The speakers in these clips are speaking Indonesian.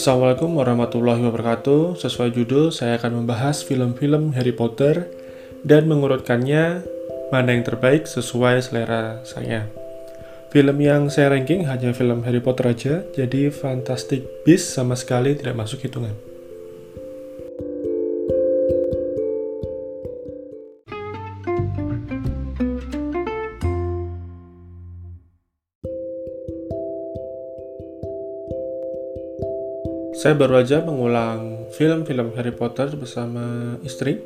Assalamualaikum warahmatullahi wabarakatuh. Sesuai judul, saya akan membahas film-film Harry Potter dan mengurutkannya mana yang terbaik sesuai selera saya. Film yang saya ranking hanya film Harry Potter aja, jadi Fantastic Beasts sama sekali tidak masuk hitungan. Saya baru aja mengulang film-film Harry Potter bersama istri.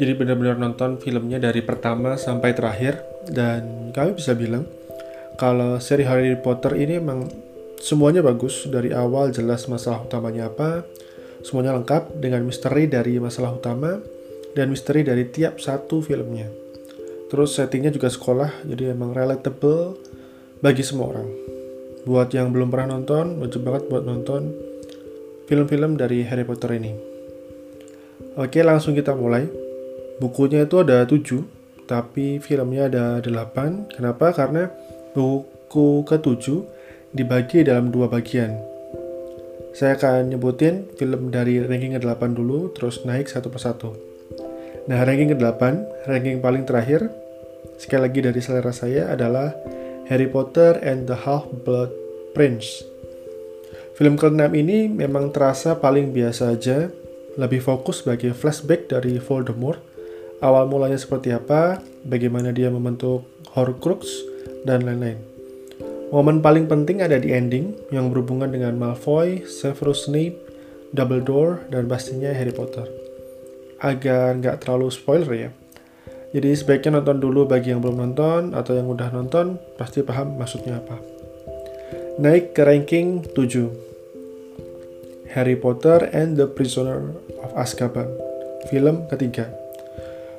Jadi benar-benar nonton filmnya dari pertama sampai terakhir dan kami bisa bilang kalau seri Harry Potter ini emang semuanya bagus dari awal jelas masalah utamanya apa, semuanya lengkap dengan misteri dari masalah utama dan misteri dari tiap satu filmnya. Terus settingnya juga sekolah, jadi emang relatable bagi semua orang. Buat yang belum pernah nonton, wajib banget buat nonton film-film dari Harry Potter ini. Oke, langsung kita mulai. Bukunya itu ada 7, tapi filmnya ada 8. Kenapa? Karena buku ke-7 dibagi dalam dua bagian. Saya akan nyebutin film dari ranking ke-8 dulu, terus naik satu persatu. Nah, ranking ke-8, ranking paling terakhir, sekali lagi dari selera saya adalah Harry Potter and the Half-Blood Prince Film ke-6 ini memang terasa paling biasa aja, lebih fokus sebagai flashback dari Voldemort, awal mulanya seperti apa, bagaimana dia membentuk Horcrux, dan lain-lain. Momen paling penting ada di ending, yang berhubungan dengan Malfoy, Severus Snape, Dumbledore, dan pastinya Harry Potter. Agar nggak terlalu spoiler ya. Jadi sebaiknya nonton dulu bagi yang belum nonton, atau yang udah nonton, pasti paham maksudnya apa. Naik ke ranking 7. Harry Potter and the Prisoner of Azkaban, film ketiga.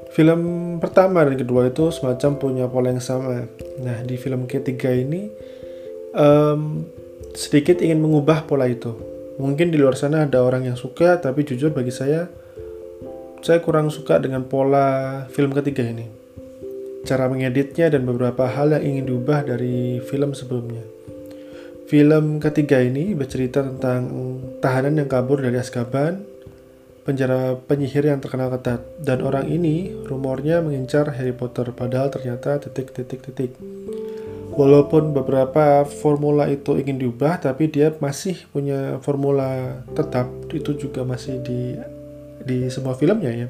Film pertama dan kedua itu semacam punya pola yang sama. Nah, di film ketiga ini um, sedikit ingin mengubah pola itu. Mungkin di luar sana ada orang yang suka, tapi jujur bagi saya, saya kurang suka dengan pola film ketiga ini. Cara mengeditnya dan beberapa hal yang ingin diubah dari film sebelumnya. Film ketiga ini bercerita tentang tahanan yang kabur dari Azkaban, penjara penyihir yang terkenal ketat, dan orang ini rumornya mengincar Harry Potter, padahal ternyata titik-titik-titik. Walaupun beberapa formula itu ingin diubah, tapi dia masih punya formula tetap, itu juga masih di di semua filmnya ya.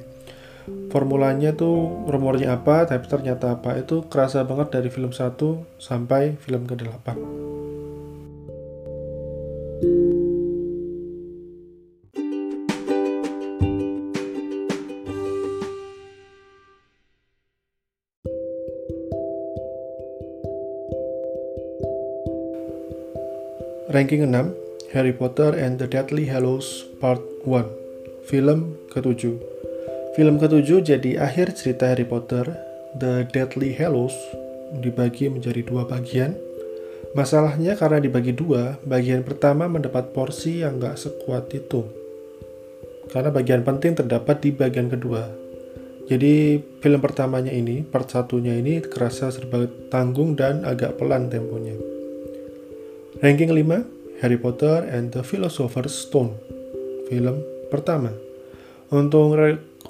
Formulanya tuh rumornya apa, tapi ternyata apa, itu kerasa banget dari film 1 sampai film ke-8. Ranking 6, Harry Potter and the Deathly Hallows Part 1, film ke-7. Film ke-7 jadi akhir cerita Harry Potter, The Deathly Hallows dibagi menjadi dua bagian, Masalahnya karena dibagi dua, bagian pertama mendapat porsi yang gak sekuat itu. Karena bagian penting terdapat di bagian kedua. Jadi film pertamanya ini, part satunya ini kerasa serba tanggung dan agak pelan temponya. Ranking 5, Harry Potter and the Philosopher's Stone. Film pertama. Untuk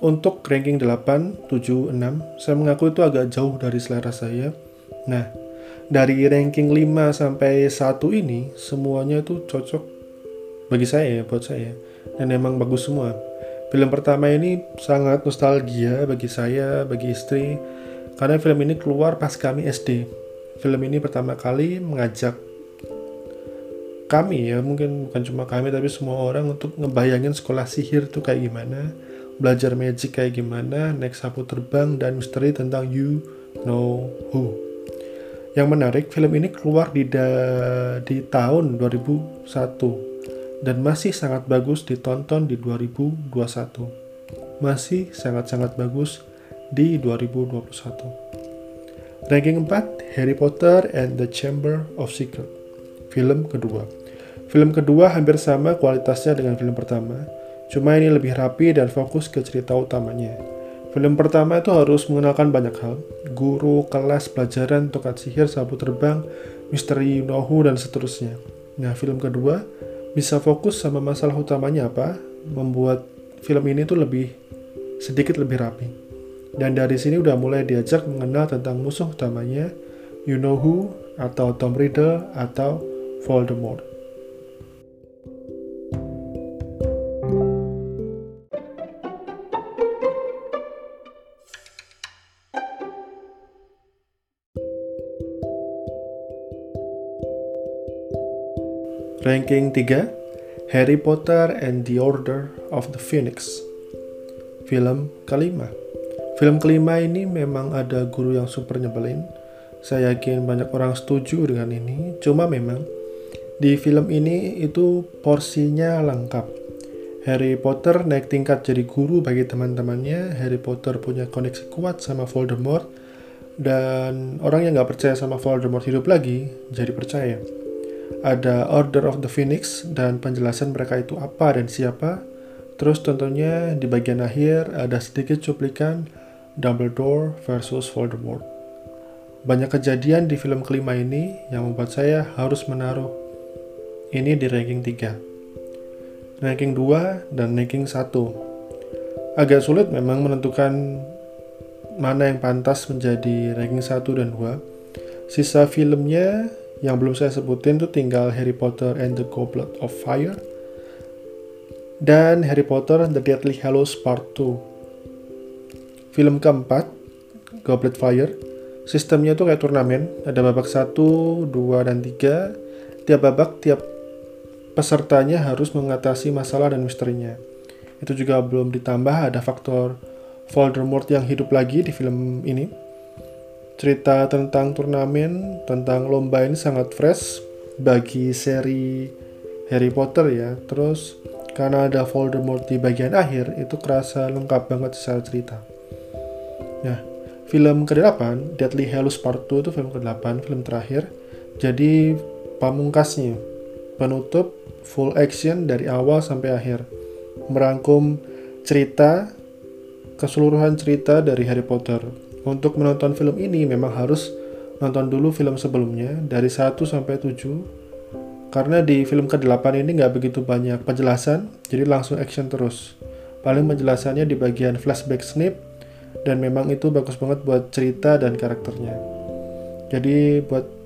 untuk ranking 8, 7, 6, saya mengaku itu agak jauh dari selera saya. Nah, dari ranking 5 sampai 1 ini semuanya tuh cocok bagi saya ya buat saya dan emang bagus semua film pertama ini sangat nostalgia bagi saya bagi istri karena film ini keluar pas kami SD film ini pertama kali mengajak kami ya mungkin bukan cuma kami tapi semua orang untuk ngebayangin sekolah sihir tuh kayak gimana belajar magic kayak gimana naik sapu terbang dan misteri tentang you know who yang menarik, film ini keluar di, da, di tahun 2001 dan masih sangat bagus ditonton di 2021. Masih sangat-sangat bagus di 2021. Ranking 4, Harry Potter and the Chamber of Secret. Film kedua. Film kedua hampir sama kualitasnya dengan film pertama, cuma ini lebih rapi dan fokus ke cerita utamanya. Film pertama itu harus mengenalkan banyak hal, guru, kelas, pelajaran, tokat sihir, sapu terbang, misteri Nohu, dan seterusnya. Nah, film kedua bisa fokus sama masalah utamanya apa, membuat film ini tuh lebih sedikit lebih rapi. Dan dari sini udah mulai diajak mengenal tentang musuh utamanya, You Know Who, atau Tom Riddle, atau Voldemort. Ranking 3 Harry Potter and the Order of the Phoenix. Film kelima. Film kelima ini memang ada guru yang super nyebelin. Saya yakin banyak orang setuju dengan ini. Cuma memang di film ini itu porsinya lengkap Harry Potter naik tingkat jadi guru bagi teman-temannya Harry Potter punya koneksi kuat sama Voldemort dan orang yang nggak percaya sama Voldemort hidup lagi jadi percaya ada Order of the Phoenix dan penjelasan mereka itu apa dan siapa. Terus tentunya di bagian akhir ada sedikit cuplikan Dumbledore versus Voldemort. Banyak kejadian di film kelima ini yang membuat saya harus menaruh ini di ranking 3. Ranking 2 dan ranking 1. Agak sulit memang menentukan mana yang pantas menjadi ranking 1 dan 2. Sisa filmnya yang belum saya sebutin tuh tinggal Harry Potter and the Goblet of Fire dan Harry Potter and the Deathly Hallows Part 2. Film keempat, Goblet Fire, sistemnya tuh kayak turnamen, ada babak 1, 2, dan 3. Tiap babak, tiap pesertanya harus mengatasi masalah dan misterinya. Itu juga belum ditambah ada faktor Voldemort yang hidup lagi di film ini cerita tentang turnamen, tentang lomba ini sangat fresh bagi seri Harry Potter ya. Terus karena ada Voldemort di bagian akhir, itu kerasa lengkap banget secara cerita. Nah, film ke-8, Deadly Hallows Part 2 itu film ke-8, film terakhir. Jadi pamungkasnya, penutup full action dari awal sampai akhir. Merangkum cerita, keseluruhan cerita dari Harry Potter. Untuk menonton film ini memang harus nonton dulu film sebelumnya dari 1 sampai 7 karena di film ke-8 ini nggak begitu banyak penjelasan jadi langsung action terus. Paling penjelasannya di bagian flashback snip dan memang itu bagus banget buat cerita dan karakternya. Jadi buat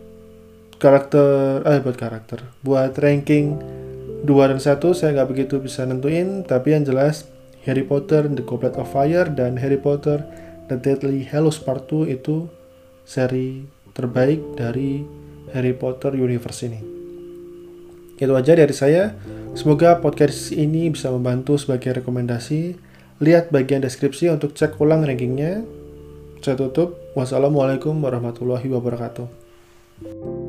karakter eh buat karakter buat ranking 2 dan 1 saya nggak begitu bisa nentuin tapi yang jelas Harry Potter The Goblet of Fire dan Harry Potter The Deadly Hallows Part 2 itu seri terbaik dari Harry Potter Universe ini. Itu aja dari saya. Semoga podcast ini bisa membantu sebagai rekomendasi. Lihat bagian deskripsi untuk cek ulang rankingnya. Saya tutup. Wassalamualaikum warahmatullahi wabarakatuh.